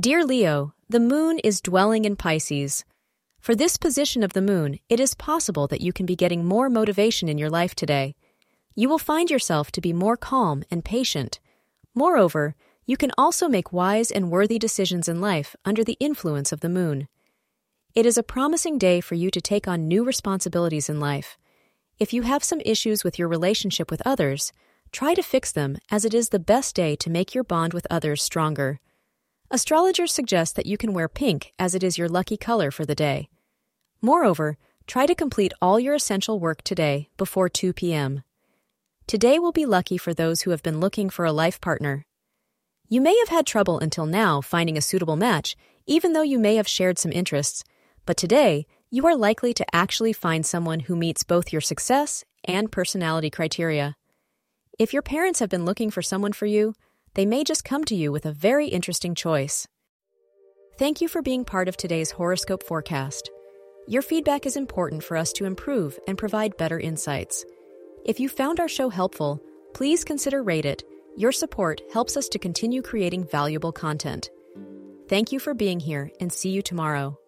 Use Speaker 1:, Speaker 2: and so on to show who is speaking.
Speaker 1: Dear Leo, the moon is dwelling in Pisces. For this position of the moon, it is possible that you can be getting more motivation in your life today. You will find yourself to be more calm and patient. Moreover, you can also make wise and worthy decisions in life under the influence of the moon. It is a promising day for you to take on new responsibilities in life. If you have some issues with your relationship with others, try to fix them as it is the best day to make your bond with others stronger. Astrologers suggest that you can wear pink as it is your lucky color for the day. Moreover, try to complete all your essential work today before 2 p.m. Today will be lucky for those who have been looking for a life partner. You may have had trouble until now finding a suitable match, even though you may have shared some interests, but today you are likely to actually find someone who meets both your success and personality criteria. If your parents have been looking for someone for you, they may just come to you with a very interesting choice. Thank you for being part of today's horoscope forecast. Your feedback is important for us to improve and provide better insights. If you found our show helpful, please consider rate it. Your support helps us to continue creating valuable content. Thank you for being here and see you tomorrow.